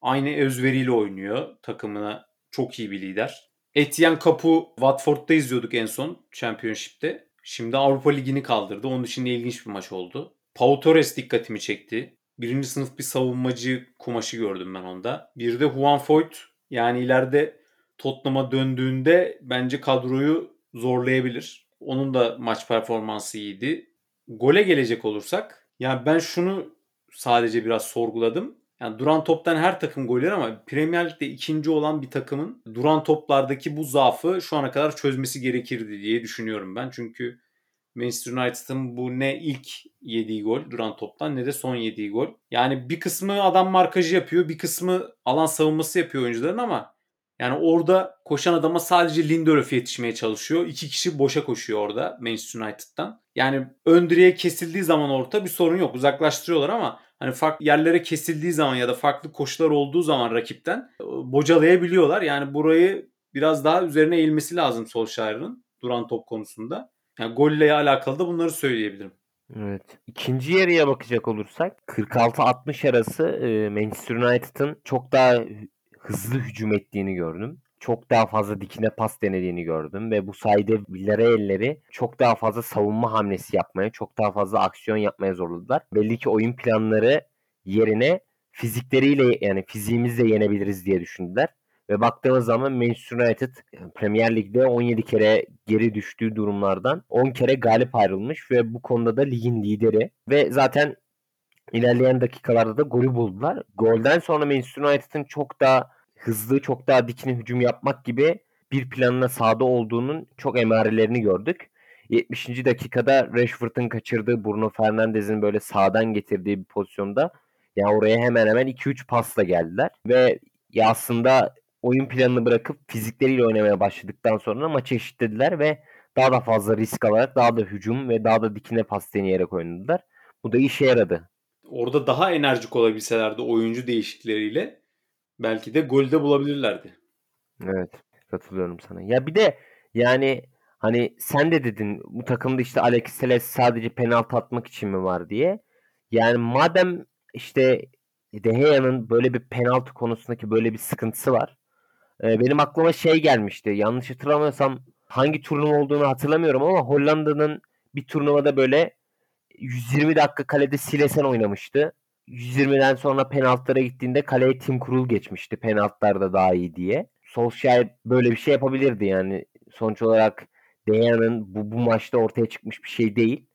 aynı özveriyle oynuyor. Takımına çok iyi bir lider. Etienne Capu Watford'da izliyorduk en son Championship'te. Şimdi Avrupa Ligi'ni kaldırdı. Onun için de ilginç bir maç oldu. Pau Torres dikkatimi çekti. Birinci sınıf bir savunmacı kumaşı gördüm ben onda. Bir de Juan Foyt yani ileride Tottenham'a döndüğünde bence kadroyu zorlayabilir. Onun da maç performansı iyiydi. Gole gelecek olursak yani ben şunu sadece biraz sorguladım. Yani duran toptan her takım gol ama Premier Lig'de ikinci olan bir takımın duran toplardaki bu zaafı şu ana kadar çözmesi gerekirdi diye düşünüyorum ben. Çünkü Manchester United'ın bu ne ilk yediği gol duran toptan ne de son yediği gol. Yani bir kısmı adam markajı yapıyor, bir kısmı alan savunması yapıyor oyuncuların ama yani orada koşan adama sadece Lindelöf yetişmeye çalışıyor. İki kişi boşa koşuyor orada Manchester United'dan. Yani ön direğe kesildiği zaman orta bir sorun yok. Uzaklaştırıyorlar ama hani farklı yerlere kesildiği zaman ya da farklı koşular olduğu zaman rakipten e, bocalayabiliyorlar. Yani burayı biraz daha üzerine eğilmesi lazım Solskjaer'ın duran top konusunda. Yani golle alakalı da bunları söyleyebilirim. Evet. İkinci yarıya bakacak olursak 46-60 arası e, Manchester United'ın çok daha hızlı hücum ettiğini gördüm. Çok daha fazla dikine pas denediğini gördüm ve bu sayede Villarreal'leri çok daha fazla savunma hamlesi yapmaya, çok daha fazla aksiyon yapmaya zorladılar. Belli ki oyun planları yerine fizikleriyle yani fiziğimizle yenebiliriz diye düşündüler. Ve baktığımız zaman Manchester United Premier Lig'de 17 kere geri düştüğü durumlardan 10 kere galip ayrılmış ve bu konuda da ligin lideri. Ve zaten ilerleyen dakikalarda da golü buldular. Golden sonra Manchester United'ın çok daha hızlı, çok daha dikine hücum yapmak gibi bir planına sahada olduğunun çok emarelerini gördük. 70. dakikada Rashford'un kaçırdığı Bruno Fernandes'in böyle sağdan getirdiği bir pozisyonda ya yani oraya hemen hemen 2-3 pasla geldiler ve ya aslında oyun planını bırakıp fizikleriyle oynamaya başladıktan sonra maçı eşitlediler ve daha da fazla risk alarak daha da hücum ve daha da dikine pas deneyerek oynadılar. Bu da işe yaradı. Orada daha enerjik olabilselerdi oyuncu değişikleriyle belki de golde bulabilirlerdi. Evet katılıyorum sana. Ya bir de yani hani sen de dedin bu takımda işte Alex Teles sadece penaltı atmak için mi var diye. Yani madem işte De Gea'nın böyle bir penaltı konusundaki böyle bir sıkıntısı var. Benim aklıma şey gelmişti. Yanlış hatırlamıyorsam hangi turnuva olduğunu hatırlamıyorum ama Hollanda'nın bir turnuvada böyle 120 dakika kalede Silesen oynamıştı. 120'den sonra penaltılara gittiğinde kaleye Tim Krul geçmişti. Penaltılarda daha iyi diye. Solskjaer böyle bir şey yapabilirdi yani. Sonuç olarak Dejan'ın bu, bu maçta ortaya çıkmış bir şey değil.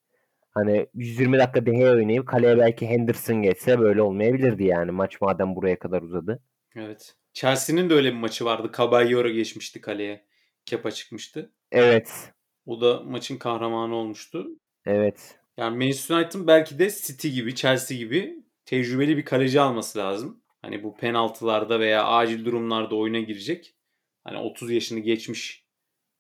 Hani 120 dakika Deha oynayıp kaleye belki Henderson geçse böyle olmayabilirdi yani. Maç madem buraya kadar uzadı. Evet. Chelsea'nin de öyle bir maçı vardı. Caballero geçmişti kaleye. Kepa çıkmıştı. Evet. O da maçın kahramanı olmuştu. Evet. Yani Manchester United'ın belki de City gibi, Chelsea gibi tecrübeli bir kaleci alması lazım. Hani bu penaltılarda veya acil durumlarda oyuna girecek. Hani 30 yaşını geçmiş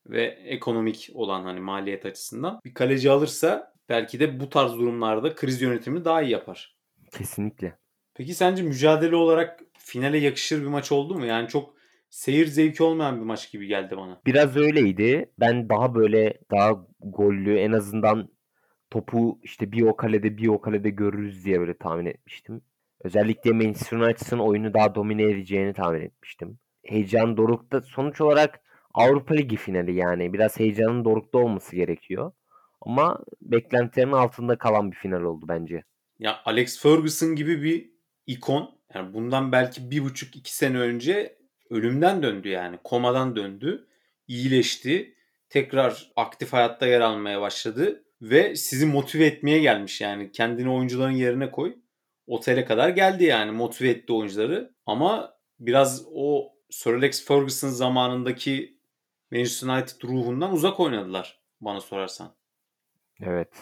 ve ekonomik olan hani maliyet açısından bir kaleci alırsa belki de bu tarz durumlarda kriz yönetimini daha iyi yapar. Kesinlikle. Peki sence mücadele olarak finale yakışır bir maç oldu mu? Yani çok seyir zevki olmayan bir maç gibi geldi bana. Biraz öyleydi. Ben daha böyle daha gollü en azından topu işte bir o kalede bir o kalede görürüz diye böyle tahmin etmiştim. Özellikle Manchester United'ın oyunu daha domine edeceğini tahmin etmiştim. Heyecan dorukta sonuç olarak Avrupa Ligi finali yani biraz heyecanın dorukta olması gerekiyor. Ama beklentilerin altında kalan bir final oldu bence. Ya Alex Ferguson gibi bir ikon yani bundan belki bir buçuk iki sene önce ölümden döndü yani komadan döndü iyileşti tekrar aktif hayatta yer almaya başladı ve sizi motive etmeye gelmiş yani kendini oyuncuların yerine koy. Otele kadar geldi yani motive etti oyuncuları ama biraz o Sir Alex Ferguson zamanındaki Manchester United ruhundan uzak oynadılar bana sorarsan. Evet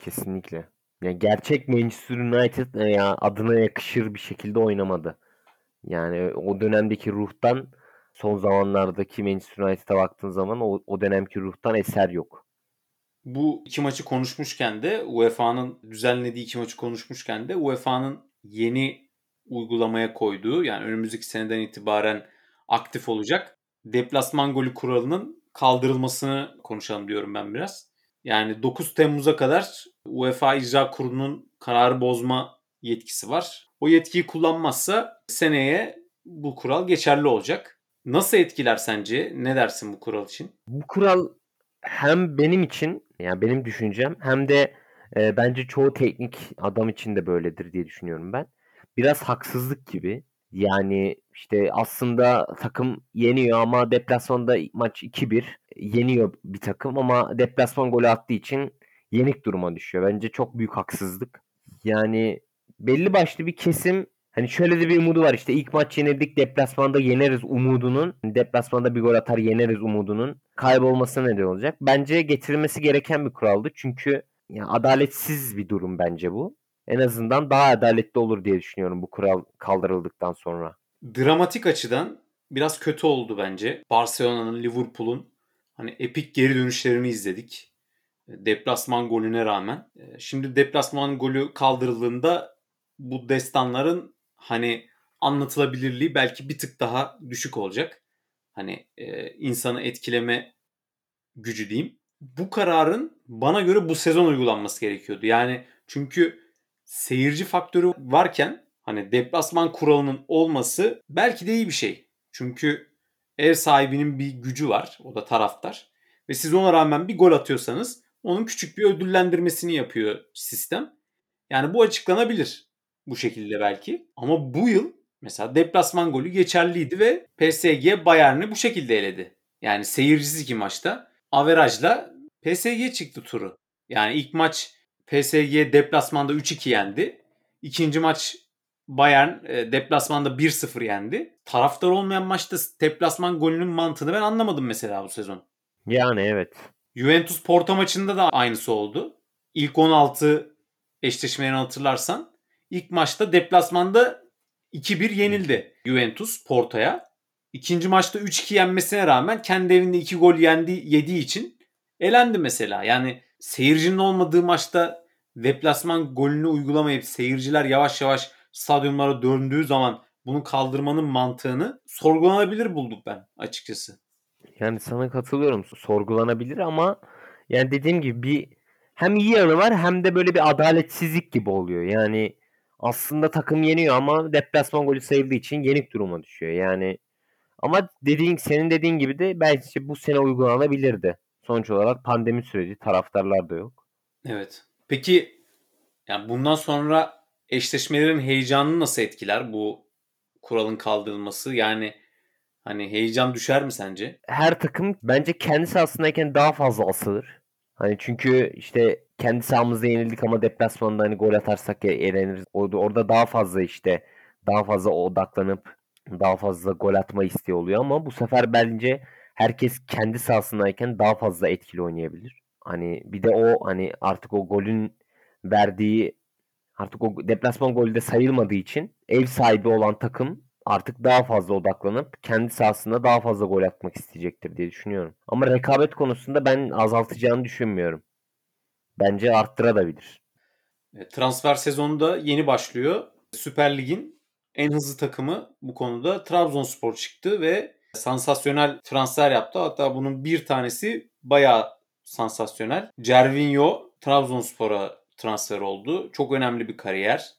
kesinlikle. Yani gerçek Manchester United e, ya adına yakışır bir şekilde oynamadı. Yani o dönemdeki ruhtan son zamanlardaki Manchester United'a baktığın zaman o, o dönemki ruhtan eser yok bu iki maçı konuşmuşken de UEFA'nın düzenlediği iki maçı konuşmuşken de UEFA'nın yeni uygulamaya koyduğu yani önümüzdeki seneden itibaren aktif olacak deplasman golü kuralının kaldırılmasını konuşalım diyorum ben biraz. Yani 9 Temmuz'a kadar UEFA İcra Kurulu'nun kararı bozma yetkisi var. O yetkiyi kullanmazsa seneye bu kural geçerli olacak. Nasıl etkiler sence? Ne dersin bu kural için? Bu kural hem benim için yani benim düşüncem hem de e, bence çoğu teknik adam için de böyledir diye düşünüyorum ben. Biraz haksızlık gibi. Yani işte aslında takım yeniyor ama deplasmanda maç 2-1 yeniyor bir takım ama deplasman golü attığı için yenik duruma düşüyor. Bence çok büyük haksızlık. Yani belli başlı bir kesim Hani şöyle de bir umudu var işte ilk maç yenildik deplasmanda yeneriz umudunun deplasmanda bir gol atar yeneriz umudunun kaybolmasına neden olacak. Bence getirilmesi gereken bir kuraldı çünkü ya adaletsiz bir durum bence bu. En azından daha adaletli olur diye düşünüyorum bu kural kaldırıldıktan sonra. Dramatik açıdan biraz kötü oldu bence. Barcelona'nın, Liverpool'un hani epik geri dönüşlerini izledik. Deplasman golüne rağmen. Şimdi deplasman golü kaldırıldığında bu destanların hani anlatılabilirliği belki bir tık daha düşük olacak. Hani e, insanı etkileme gücü diyeyim. Bu kararın bana göre bu sezon uygulanması gerekiyordu. Yani çünkü seyirci faktörü varken hani deplasman kuralının olması belki de iyi bir şey. Çünkü ev sahibinin bir gücü var. O da taraftar. Ve siz ona rağmen bir gol atıyorsanız onun küçük bir ödüllendirmesini yapıyor sistem. Yani bu açıklanabilir bu şekilde belki. Ama bu yıl mesela deplasman golü geçerliydi ve PSG Bayern'i bu şekilde eledi. Yani seyircisiz iki maçta averajla PSG çıktı turu. Yani ilk maç PSG deplasmanda 3-2 yendi. İkinci maç Bayern e, deplasmanda 1-0 yendi. Taraftar olmayan maçta deplasman golünün mantığını ben anlamadım mesela bu sezon. Yani evet. Juventus Porto maçında da aynısı oldu. İlk 16 eşleşmelerini hatırlarsan ilk maçta deplasmanda 2-1 yenildi Juventus Porto'ya. İkinci maçta 3-2 yenmesine rağmen kendi evinde 2 gol yendi, yediği için elendi mesela. Yani seyircinin olmadığı maçta deplasman golünü uygulamayıp seyirciler yavaş yavaş stadyumlara döndüğü zaman bunu kaldırmanın mantığını sorgulanabilir bulduk ben açıkçası. Yani sana katılıyorum. Sorgulanabilir ama yani dediğim gibi bir hem iyi yanı var hem de böyle bir adaletsizlik gibi oluyor. Yani aslında takım yeniyor ama deplasman golü sayıldığı için yenik duruma düşüyor. Yani ama dediğin senin dediğin gibi de belki bu sene uygulanabilirdi. Sonuç olarak pandemi süreci taraftarlar da yok. Evet. Peki yani bundan sonra eşleşmelerin heyecanını nasıl etkiler bu kuralın kaldırılması? Yani hani heyecan düşer mi sence? Her takım bence kendi sahasındayken daha fazla asılır. Hani çünkü işte kendi sahamızda yenildik ama deplasmanda hani gol atarsak eleniriz. Orada, orada daha fazla işte daha fazla odaklanıp daha fazla gol atma isteği oluyor ama bu sefer bence herkes kendi sahasındayken daha fazla etkili oynayabilir. Hani bir de o hani artık o golün verdiği artık o deplasman golü de sayılmadığı için ev sahibi olan takım artık daha fazla odaklanıp kendi sahasında daha fazla gol atmak isteyecektir diye düşünüyorum. Ama rekabet konusunda ben azaltacağını düşünmüyorum. Bence arttırabilir. E, transfer sezonu da yeni başlıyor. Süper Lig'in en hızlı takımı bu konuda Trabzonspor çıktı ve sansasyonel transfer yaptı. Hatta bunun bir tanesi bayağı sansasyonel. Cervinho Trabzonspor'a transfer oldu. Çok önemli bir kariyer.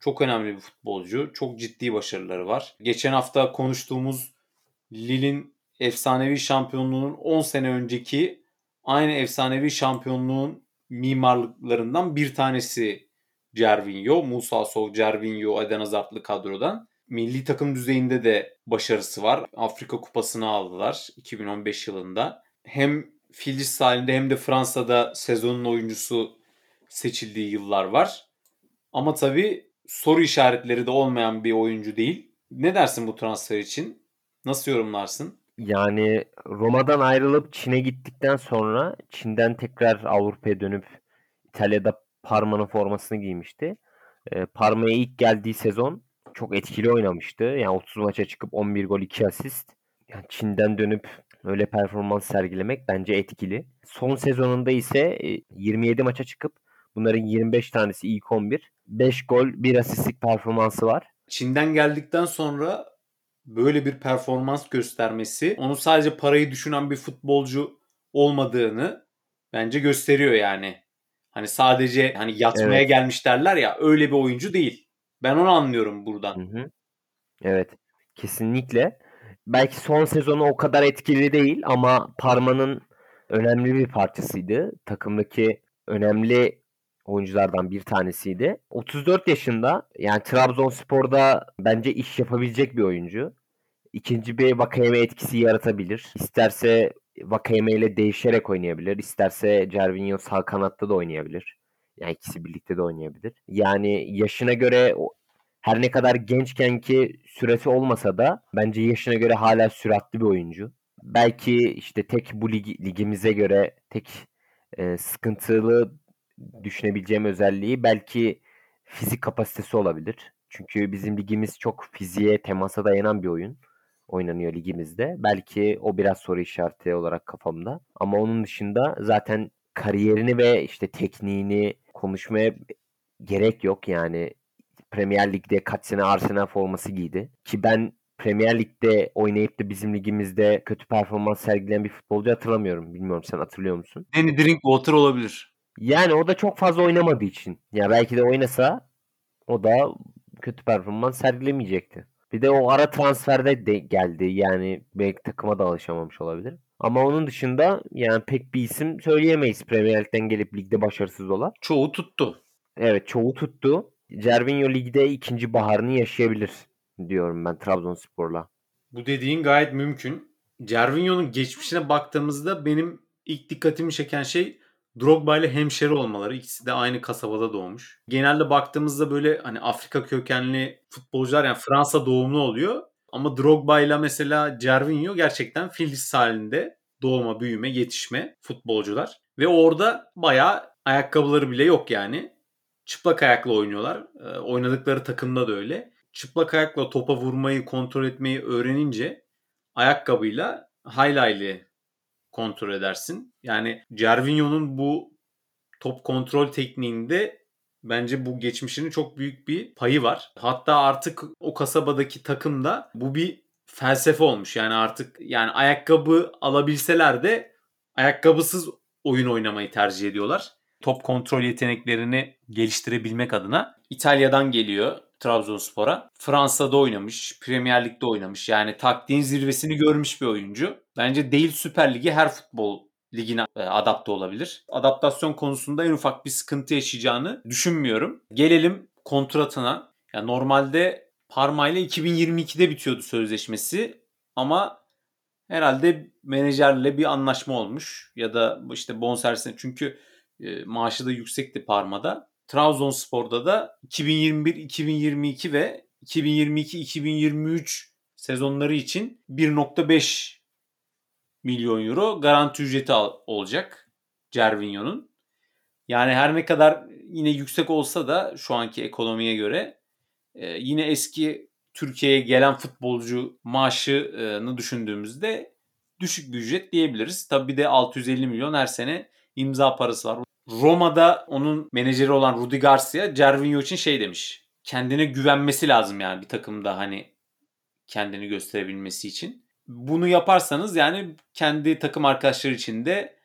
Çok önemli bir futbolcu. Çok ciddi başarıları var. Geçen hafta konuştuğumuz Lille'in efsanevi şampiyonluğunun 10 sene önceki aynı efsanevi şampiyonluğun mimarlıklarından bir tanesi Cervinho. Musa Sow, Cervinho, Eden Hazard'lı kadrodan. Milli takım düzeyinde de başarısı var. Afrika Kupası'nı aldılar 2015 yılında. Hem Filiz halinde hem de Fransa'da sezonun oyuncusu seçildiği yıllar var. Ama tabii soru işaretleri de olmayan bir oyuncu değil. Ne dersin bu transfer için? Nasıl yorumlarsın? Yani Roma'dan ayrılıp Çin'e gittikten sonra Çin'den tekrar Avrupa'ya dönüp İtalya'da Parma'nın formasını giymişti. E, Parma'ya ilk geldiği sezon çok etkili oynamıştı. Yani 30 maça çıkıp 11 gol 2 asist. Yani Çin'den dönüp öyle performans sergilemek bence etkili. Son sezonunda ise 27 maça çıkıp bunların 25 tanesi ilk 11. 5 gol 1 asistlik performansı var. Çin'den geldikten sonra böyle bir performans göstermesi onu sadece parayı düşünen bir futbolcu olmadığını bence gösteriyor yani. Hani sadece hani yatmaya evet. gelmiş derler ya öyle bir oyuncu değil. Ben onu anlıyorum buradan. Hı hı. Evet. Kesinlikle. Belki son sezonu o kadar etkili değil ama Parma'nın önemli bir parçasıydı. Takımdaki önemli oyunculardan bir tanesiydi. 34 yaşında yani Trabzonspor'da bence iş yapabilecek bir oyuncu. İkinci bir Vakayeme etkisi yaratabilir. İsterse Vakayeme ile değişerek oynayabilir. İsterse Cervinho sağ kanatta da oynayabilir. Yani ikisi birlikte de oynayabilir. Yani yaşına göre her ne kadar gençken ki süresi olmasa da bence yaşına göre hala süratli bir oyuncu. Belki işte tek bu lig, ligimize göre tek e, sıkıntılı düşünebileceğim özelliği belki fizik kapasitesi olabilir. Çünkü bizim ligimiz çok fiziğe, temasa dayanan bir oyun oynanıyor ligimizde. Belki o biraz soru işareti olarak kafamda. Ama onun dışında zaten kariyerini ve işte tekniğini konuşmaya gerek yok yani. Premier Lig'de kaç sene Arsenal forması giydi. Ki ben Premier Lig'de oynayıp da bizim ligimizde kötü performans sergileyen bir futbolcu hatırlamıyorum. Bilmiyorum sen hatırlıyor musun? Danny Drinkwater olabilir. Yani o da çok fazla oynamadığı için. Ya belki de oynasa o da kötü performans sergilemeyecekti. Bir de o ara transferde de geldi. Yani belki takıma da alışamamış olabilir. Ama onun dışında yani pek bir isim söyleyemeyiz Premier Lig'den gelip ligde başarısız olan. Çoğu tuttu. Evet çoğu tuttu. Cervinho ligde ikinci baharını yaşayabilir diyorum ben Trabzonspor'la. Bu dediğin gayet mümkün. Cervinho'nun geçmişine baktığımızda benim ilk dikkatimi çeken şey Drogba ile hemşeri olmaları. İkisi de aynı kasabada doğmuş. Genelde baktığımızda böyle hani Afrika kökenli futbolcular yani Fransa doğumlu oluyor. Ama Drogba ile mesela Cervinho gerçekten Filiz halinde doğma, büyüme, yetişme futbolcular. Ve orada bayağı ayakkabıları bile yok yani. Çıplak ayakla oynuyorlar. E, oynadıkları takımda da öyle. Çıplak ayakla topa vurmayı, kontrol etmeyi öğrenince ayakkabıyla haylaylı kontrol edersin. Yani Cervinho'nun bu top kontrol tekniğinde bence bu geçmişinin çok büyük bir payı var. Hatta artık o kasabadaki takımda bu bir felsefe olmuş. Yani artık yani ayakkabı alabilseler de ayakkabısız oyun oynamayı tercih ediyorlar. Top kontrol yeteneklerini geliştirebilmek adına İtalya'dan geliyor. Trabzonspor'a. Fransa'da oynamış, Premier Lig'de oynamış. Yani taktiğin zirvesini görmüş bir oyuncu. Bence değil Süper Lig'e her futbol ligine e, adapte olabilir. Adaptasyon konusunda en ufak bir sıkıntı yaşayacağını düşünmüyorum. Gelelim kontratına. Yani normalde Parma ile 2022'de bitiyordu sözleşmesi ama herhalde menajerle bir anlaşma olmuş ya da işte bonservisine çünkü e, maaşı da yüksekti Parma'da. Trabzonspor'da da 2021-2022 ve 2022-2023 sezonları için 1.5 milyon euro garanti ücreti olacak Cervinho'nun. Yani her ne kadar yine yüksek olsa da şu anki ekonomiye göre e, yine eski Türkiye'ye gelen futbolcu maaşını düşündüğümüzde düşük bir ücret diyebiliriz. Tabii de 650 milyon her sene imza parası var. Roma'da onun menajeri olan Rudi Garcia Cervinho için şey demiş. Kendine güvenmesi lazım yani bir takımda hani kendini gösterebilmesi için. Bunu yaparsanız yani kendi takım arkadaşları için de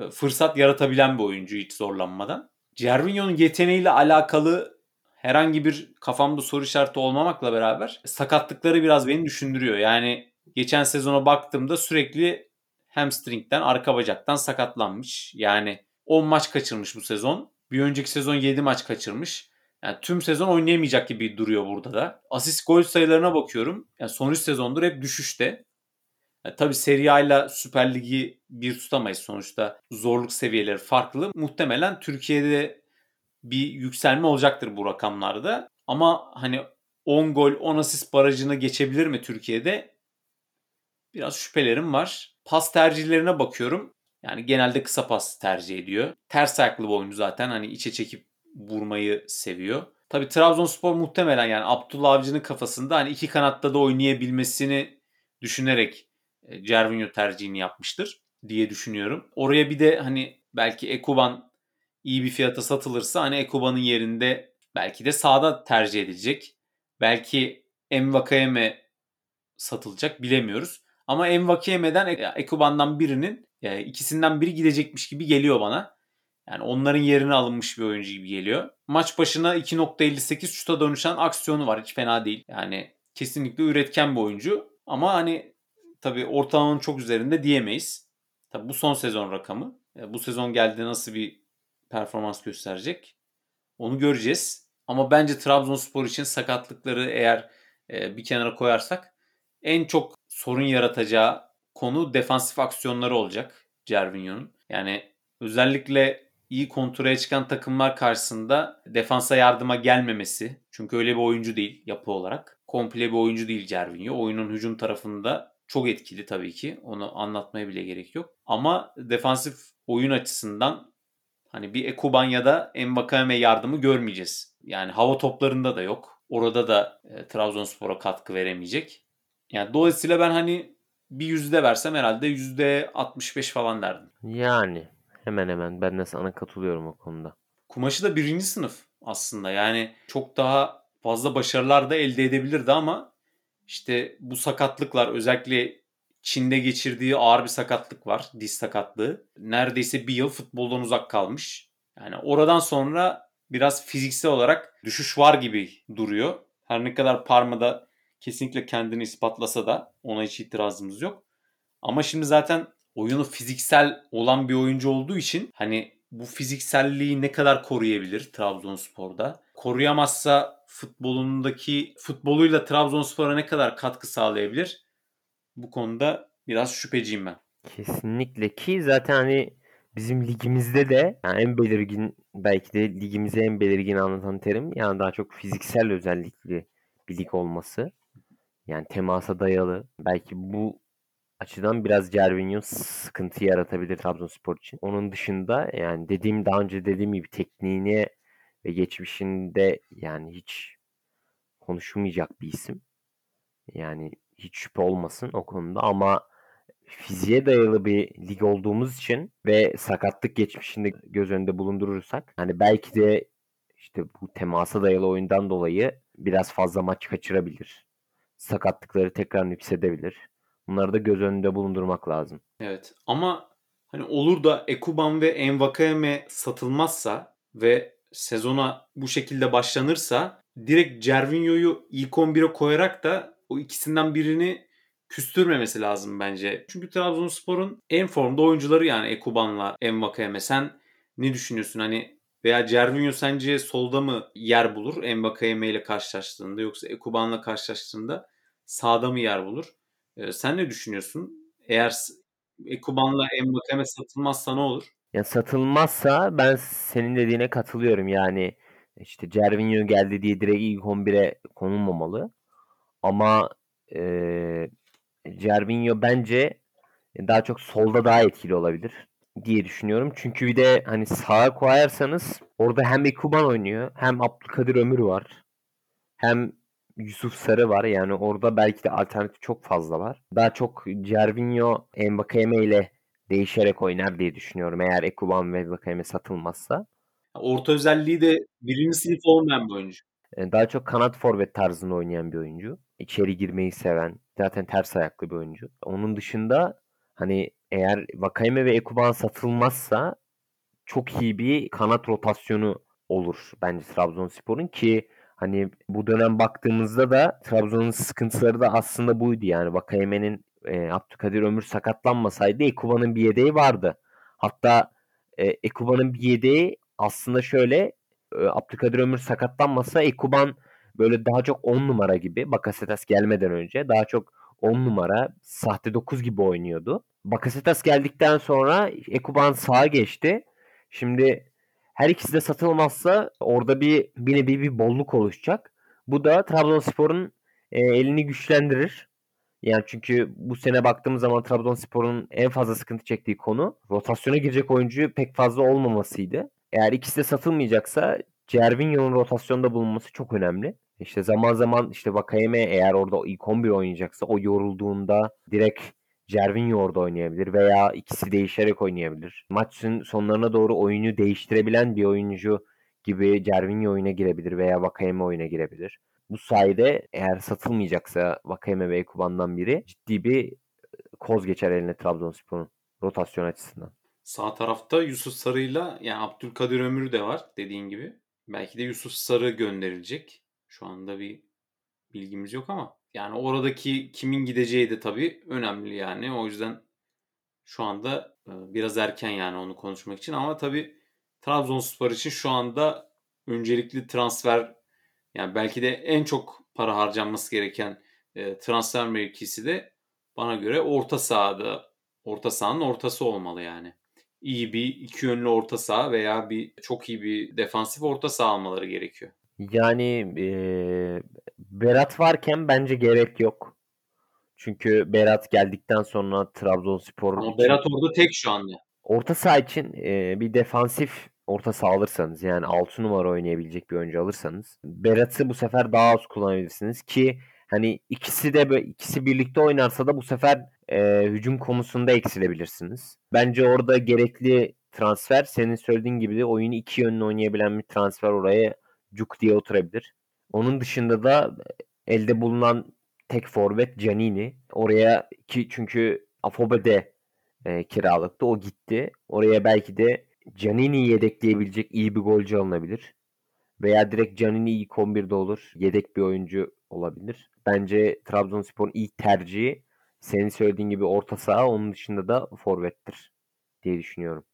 e, fırsat yaratabilen bir oyuncu hiç zorlanmadan. Cervinho'nun yeteneğiyle alakalı herhangi bir kafamda soru işareti olmamakla beraber sakatlıkları biraz beni düşündürüyor. Yani geçen sezona baktığımda sürekli hamstringden, arka bacaktan sakatlanmış. Yani 10 maç kaçırmış bu sezon. Bir önceki sezon 7 maç kaçırmış. Yani tüm sezon oynayamayacak gibi duruyor burada da. Asist gol sayılarına bakıyorum. Yani son 3 sezondur hep düşüşte. Yani tabii Serie A ile Süper Lig'i bir tutamayız sonuçta. Zorluk seviyeleri farklı. Muhtemelen Türkiye'de bir yükselme olacaktır bu rakamlarda. Ama hani 10 gol 10 asist barajını geçebilir mi Türkiye'de? Biraz şüphelerim var. Pas tercihlerine bakıyorum. Yani genelde kısa pas tercih ediyor. Ters ayaklı bir oyuncu zaten hani içe çekip vurmayı seviyor. Tabi Trabzonspor muhtemelen yani Abdullah Avcı'nın kafasında hani iki kanatta da oynayabilmesini düşünerek e, Cervinho tercihini yapmıştır diye düşünüyorum. Oraya bir de hani belki Ekuban iyi bir fiyata satılırsa hani Ekuban'ın yerinde belki de sağda tercih edilecek. Belki Envakayeme satılacak bilemiyoruz. Ama Envakiyeme'den Ekuban'dan birinin ikisinden biri gidecekmiş gibi geliyor bana. Yani onların yerine alınmış bir oyuncu gibi geliyor. Maç başına 2.58 şuta dönüşen aksiyonu var. Hiç fena değil. Yani kesinlikle üretken bir oyuncu. Ama hani tabii ortalamanın çok üzerinde diyemeyiz. Tabii bu son sezon rakamı. Bu sezon geldiğinde nasıl bir performans gösterecek? Onu göreceğiz. Ama bence Trabzonspor için sakatlıkları eğer e, bir kenara koyarsak en çok sorun yaratacağı konu defansif aksiyonları olacak Cervinho'nun. Yani özellikle iyi kontraya çıkan takımlar karşısında defansa yardıma gelmemesi. Çünkü öyle bir oyuncu değil yapı olarak. Komple bir oyuncu değil Cervinho. Oyunun hücum tarafında çok etkili tabii ki. Onu anlatmaya bile gerek yok. Ama defansif oyun açısından hani bir Ekuban ya da Mbakame yardımı görmeyeceğiz. Yani hava toplarında da yok. Orada da e, Trabzonspor'a katkı veremeyecek. Yani dolayısıyla ben hani bir yüzde versem herhalde yüzde 65 falan derdim. Yani hemen hemen ben de sana katılıyorum o konuda. Kumaşı da birinci sınıf aslında. Yani çok daha fazla başarılar da elde edebilirdi ama işte bu sakatlıklar özellikle Çin'de geçirdiği ağır bir sakatlık var. Diz sakatlığı. Neredeyse bir yıl futboldan uzak kalmış. Yani oradan sonra biraz fiziksel olarak düşüş var gibi duruyor. Her ne kadar Parma'da kesinlikle kendini ispatlasa da ona hiç itirazımız yok. Ama şimdi zaten oyunu fiziksel olan bir oyuncu olduğu için hani bu fizikselliği ne kadar koruyabilir Trabzonspor'da? Koruyamazsa futbolundaki futboluyla Trabzonspor'a ne kadar katkı sağlayabilir? Bu konuda biraz şüpheciyim ben. Kesinlikle ki zaten hani bizim ligimizde de yani en belirgin belki de ligimize en belirgin anlatan terim yani daha çok fiziksel özellikli bir lig olması. Yani temasa dayalı. Belki bu açıdan biraz Cervinho sıkıntı yaratabilir Trabzonspor için. Onun dışında yani dediğim daha önce dediğim gibi tekniğine ve geçmişinde yani hiç konuşulmayacak bir isim. Yani hiç şüphe olmasın o konuda ama fiziğe dayalı bir lig olduğumuz için ve sakatlık geçmişinde göz önünde bulundurursak hani belki de işte bu temasa dayalı oyundan dolayı biraz fazla maç kaçırabilir. Sakatlıkları tekrar yüksedebilir. Bunları da göz önünde bulundurmak lazım. Evet ama hani olur da Ekuban ve Envakayeme satılmazsa ve sezona bu şekilde başlanırsa direkt Cervinho'yu ilk 11'e koyarak da o ikisinden birini küstürmemesi lazım bence. Çünkü Trabzonspor'un en formda oyuncuları yani Ekuban'la Envakayeme. Sen ne düşünüyorsun? Hani veya Cervinho sence solda mı yer bulur Envakayeme ile karşılaştığında yoksa Ekuban'la karşılaştığında sağda mı yer bulur? Ee, sen ne düşünüyorsun? Eğer Ekuban'la Envakayeme satılmazsa ne olur? Ya satılmazsa ben senin dediğine katılıyorum. Yani işte Cervinho geldi diye direkt ilk 11'e konulmamalı. Ama e, Cervinho bence daha çok solda daha etkili olabilir diye düşünüyorum. Çünkü bir de hani sağa koyarsanız orada hem Ekuban oynuyor hem Abdülkadir Ömür var. Hem Yusuf Sarı var. Yani orada belki de alternatif çok fazla var. Daha çok Cervinho Mbakeme ile değişerek oynar diye düşünüyorum. Eğer Ekuban ve Mbakeme satılmazsa. Orta özelliği de birinci sınıf olmayan bir oyuncu. Daha çok kanat forvet tarzında oynayan bir oyuncu. İçeri girmeyi seven, zaten ters ayaklı bir oyuncu. Onun dışında hani eğer Vakayeme ve Ekuban satılmazsa çok iyi bir kanat rotasyonu olur bence Trabzonspor'un ki hani bu dönem baktığımızda da Trabzon'un sıkıntıları da aslında buydu yani Vakayeme'nin e, Abdülkadir Ömür sakatlanmasaydı Ekuba'nın bir yedeği vardı. Hatta e, Ekuba'nın bir yedeği aslında şöyle e, Abdülkadir Ömür sakatlanmasa Ekuban böyle daha çok 10 numara gibi Bakasetas gelmeden önce daha çok 10 numara sahte 9 gibi oynuyordu. Bakasetas geldikten sonra Ekuban sağa geçti. Şimdi her ikisi de satılmazsa orada bir bir nevi bir bolluk oluşacak. Bu da Trabzonspor'un e, elini güçlendirir. Yani çünkü bu sene baktığımız zaman Trabzonspor'un en fazla sıkıntı çektiği konu rotasyona girecek oyuncu pek fazla olmamasıydı. Eğer ikisi de satılmayacaksa Cervinho'nun rotasyonda bulunması çok önemli. İşte zaman zaman işte Vakayeme eğer orada ilk 11 oynayacaksa o yorulduğunda direkt Cervinho orada oynayabilir veya ikisi değişerek oynayabilir. Maçın sonlarına doğru oyunu değiştirebilen bir oyuncu gibi Cervinho oyuna girebilir veya Vakayeme oyuna girebilir. Bu sayede eğer satılmayacaksa Vakayeme ve Ekuban'dan biri ciddi bir koz geçer eline Trabzonspor'un rotasyon açısından. Sağ tarafta Yusuf Sarı'yla yani Abdülkadir Ömür de var dediğin gibi. Belki de Yusuf Sarı gönderilecek. Şu anda bir bilgimiz yok ama yani oradaki kimin gideceği de tabii önemli yani. O yüzden şu anda biraz erken yani onu konuşmak için ama tabii Trabzonspor için şu anda öncelikli transfer yani belki de en çok para harcanması gereken transfer mevkisi de bana göre orta sahada orta sahanın ortası olmalı yani. iyi bir iki yönlü orta saha veya bir çok iyi bir defansif orta saha almaları gerekiyor. Yani e, Berat varken bence gerek yok. Çünkü Berat geldikten sonra Trabzonspor Ama Berat orada tek şu anda. Orta saha için e, bir defansif orta saha alırsanız yani 6 numara oynayabilecek bir oyuncu alırsanız Berat'ı bu sefer daha az kullanabilirsiniz ki hani ikisi de ikisi birlikte oynarsa da bu sefer e, hücum konusunda eksilebilirsiniz. Bence orada gerekli transfer senin söylediğin gibi de oyunu iki yönlü oynayabilen bir transfer oraya cuk diye oturabilir. Onun dışında da elde bulunan tek forvet Canini. Oraya ki çünkü Afobe de e, kiralıktı. O gitti. Oraya belki de Canini'yi yedekleyebilecek iyi bir golcü alınabilir. Veya direkt Canini ilk 11'de olur. Yedek bir oyuncu olabilir. Bence Trabzonspor'un ilk tercihi senin söylediğin gibi orta saha onun dışında da forvettir diye düşünüyorum.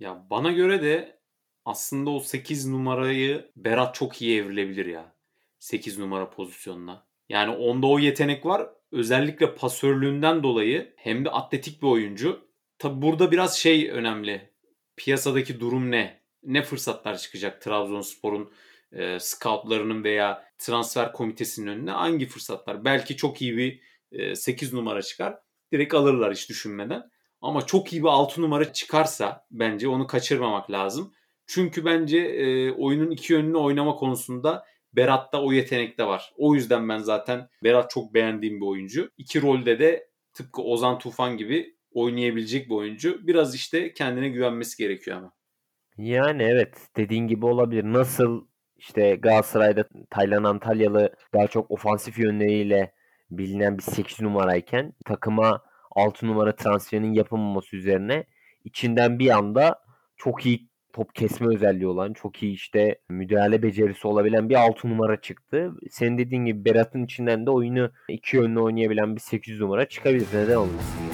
Ya bana göre de aslında o 8 numarayı Berat çok iyi evrilebilir ya. 8 numara pozisyonuna. Yani onda o yetenek var. Özellikle pasörlüğünden dolayı hem de atletik bir oyuncu. Tabi burada biraz şey önemli. Piyasadaki durum ne? Ne fırsatlar çıkacak Trabzonspor'un e, scoutlarının veya transfer komitesinin önüne? Hangi fırsatlar? Belki çok iyi bir e, 8 numara çıkar. Direkt alırlar hiç düşünmeden. Ama çok iyi bir 6 numara çıkarsa bence onu kaçırmamak lazım. Çünkü bence e, oyunun iki yönlü oynama konusunda Berat'ta o yetenek de var. O yüzden ben zaten Berat çok beğendiğim bir oyuncu. İki rolde de tıpkı Ozan Tufan gibi oynayabilecek bir oyuncu. Biraz işte kendine güvenmesi gerekiyor ama. Yani evet dediğin gibi olabilir. Nasıl işte Galatasaray'da Taylan Antalyalı daha çok ofansif yönleriyle bilinen bir 8 numarayken takıma 6 numara transferinin yapılmaması üzerine içinden bir anda çok iyi top kesme özelliği olan, çok iyi işte müdahale becerisi olabilen bir 6 numara çıktı. Senin dediğin gibi Berat'ın içinden de oyunu iki yönlü oynayabilen bir 8 numara çıkabilir. Neden olmasın